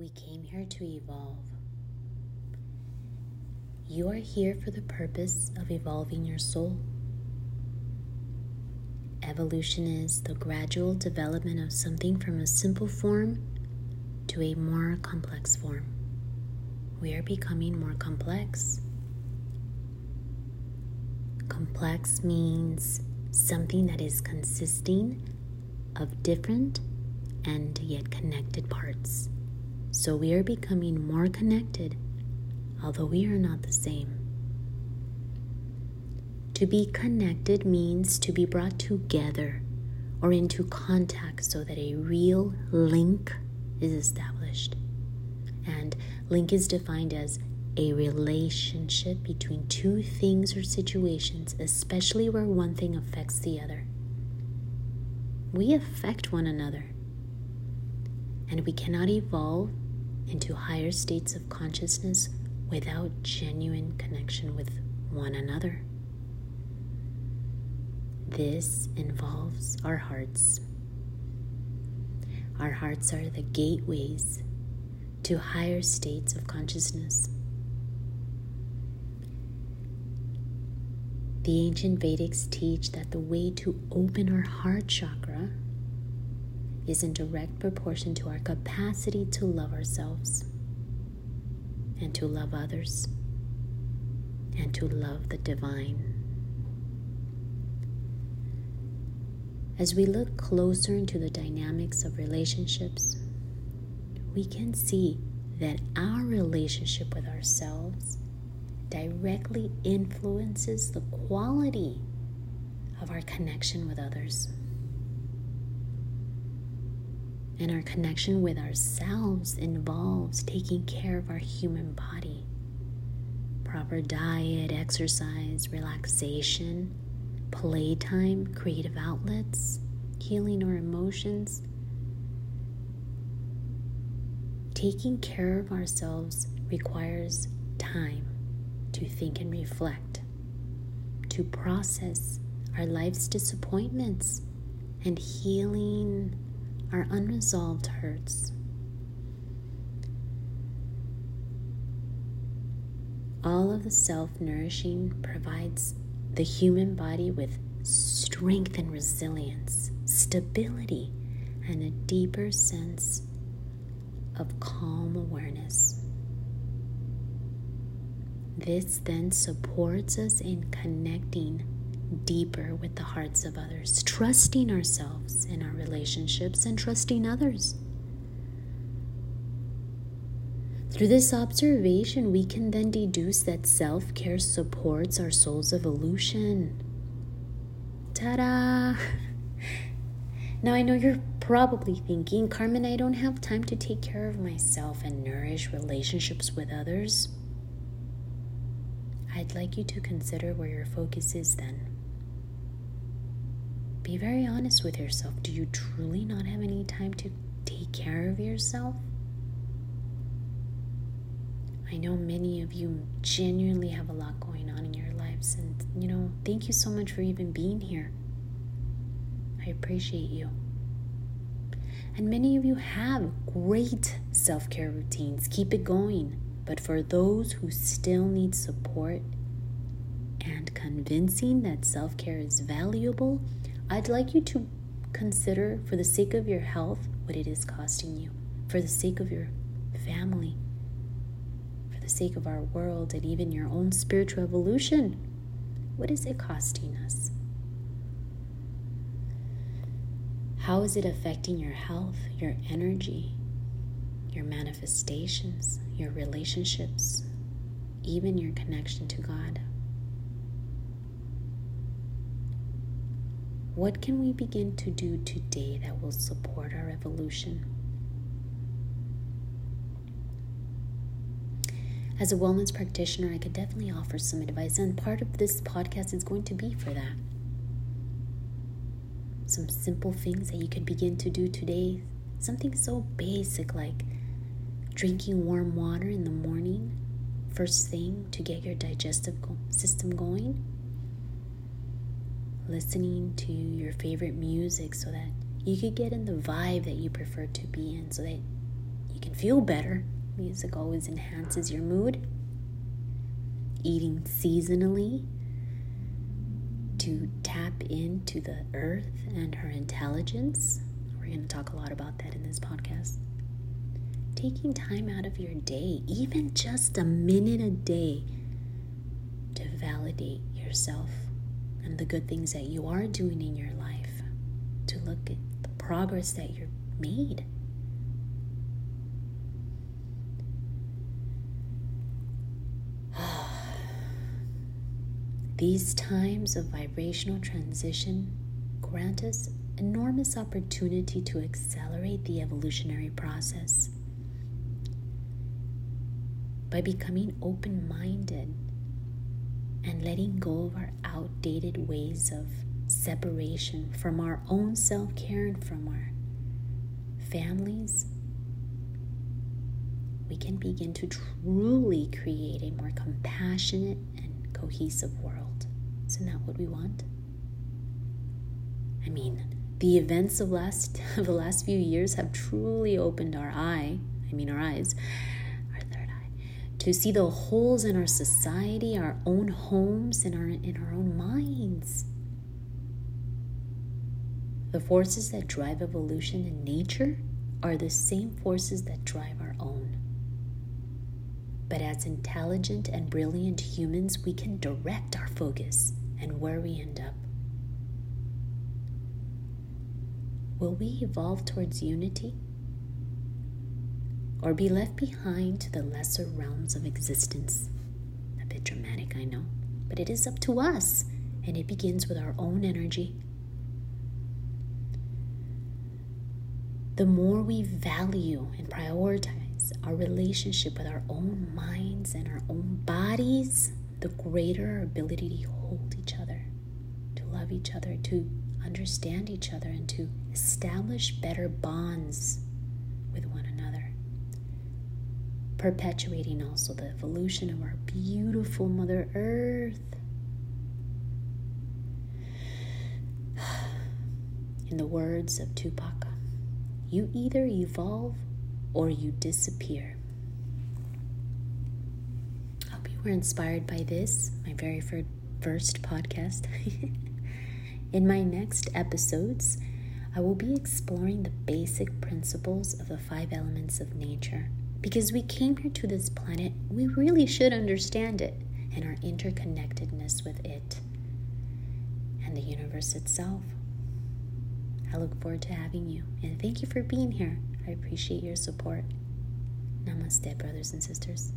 We came here to evolve. You are here for the purpose of evolving your soul. Evolution is the gradual development of something from a simple form to a more complex form. We are becoming more complex. Complex means something that is consisting of different and yet connected parts. So we are becoming more connected, although we are not the same. To be connected means to be brought together or into contact so that a real link is established. And link is defined as a relationship between two things or situations, especially where one thing affects the other. We affect one another, and we cannot evolve into higher states of consciousness without genuine connection with one another. This involves our hearts. Our hearts are the gateways to higher states of consciousness. The ancient Vedics teach that the way to open our heart chakra is in direct proportion to our capacity to love ourselves and to love others and to love the divine. As we look closer into the dynamics of relationships, we can see that our relationship with ourselves directly influences the quality of our connection with others. And our connection with ourselves involves taking care of our human body. Proper diet, exercise, relaxation, playtime, creative outlets, healing our emotions. Taking care of ourselves requires time to think and reflect, to process our life's disappointments and healing our unresolved hurts. All of the self nourishing provides the human body with strength and resilience, stability, and a deeper sense of calm awareness. This then supports us in connecting deeper with the hearts of others, trusting ourselves in our relationships and trusting others. Through this observation, we can then deduce that self care supports our soul's evolution. Ta da! Now, I know you're probably thinking, Carmen, I don't have time to take care of myself and nourish relationships with others. I'd like you to consider where your focus is then. Be very honest with yourself. Do you truly not have any time to take care of yourself? I know many of you genuinely have a lot going on in your lives, and you know, thank you so much for even being here. I appreciate you. And many of you have great self care routines. Keep it going. But for those who still need support and convincing that self care is valuable, I'd like you to consider, for the sake of your health, what it is costing you, for the sake of your family, for the sake of our world, and even your own spiritual evolution. What is it costing us? How is it affecting your health, your energy, your manifestations, your relationships, even your connection to God? What can we begin to do today that will support our evolution? As a wellness practitioner, I could definitely offer some advice, and part of this podcast is going to be for that. Some simple things that you could begin to do today. Something so basic like drinking warm water in the morning, first thing to get your digestive system going listening to your favorite music so that you could get in the vibe that you prefer to be in so that you can feel better. Music always enhances your mood. Eating seasonally to tap into the earth and her intelligence. We're going to talk a lot about that in this podcast. Taking time out of your day, even just a minute a day, to validate yourself and the good things that you are doing in your life, to look at the progress that you've made. These times of vibrational transition grant us enormous opportunity to accelerate the evolutionary process. By becoming open minded and letting go of our outdated ways of separation from our own self care and from our families, we can begin to truly create a more compassionate and cohesive world. Isn't that what we want? I mean, the events of last of the last few years have truly opened our eye, I mean our eyes, to see the holes in our society, our own homes, and our, in our own minds. The forces that drive evolution in nature are the same forces that drive our own. But as intelligent and brilliant humans, we can direct our focus and where we end up. Will we evolve towards unity? Or be left behind to the lesser realms of existence. A bit dramatic, I know, but it is up to us, and it begins with our own energy. The more we value and prioritize our relationship with our own minds and our own bodies, the greater our ability to hold each other, to love each other, to understand each other, and to establish better bonds with one another perpetuating also the evolution of our beautiful Mother Earth. In the words of Tupac, you either evolve or you disappear. I hope you were inspired by this, my very first podcast. In my next episodes, I will be exploring the basic principles of the five elements of nature because we came here to this planet, we really should understand it and our interconnectedness with it and the universe itself. I look forward to having you and thank you for being here. I appreciate your support. Namaste, brothers and sisters.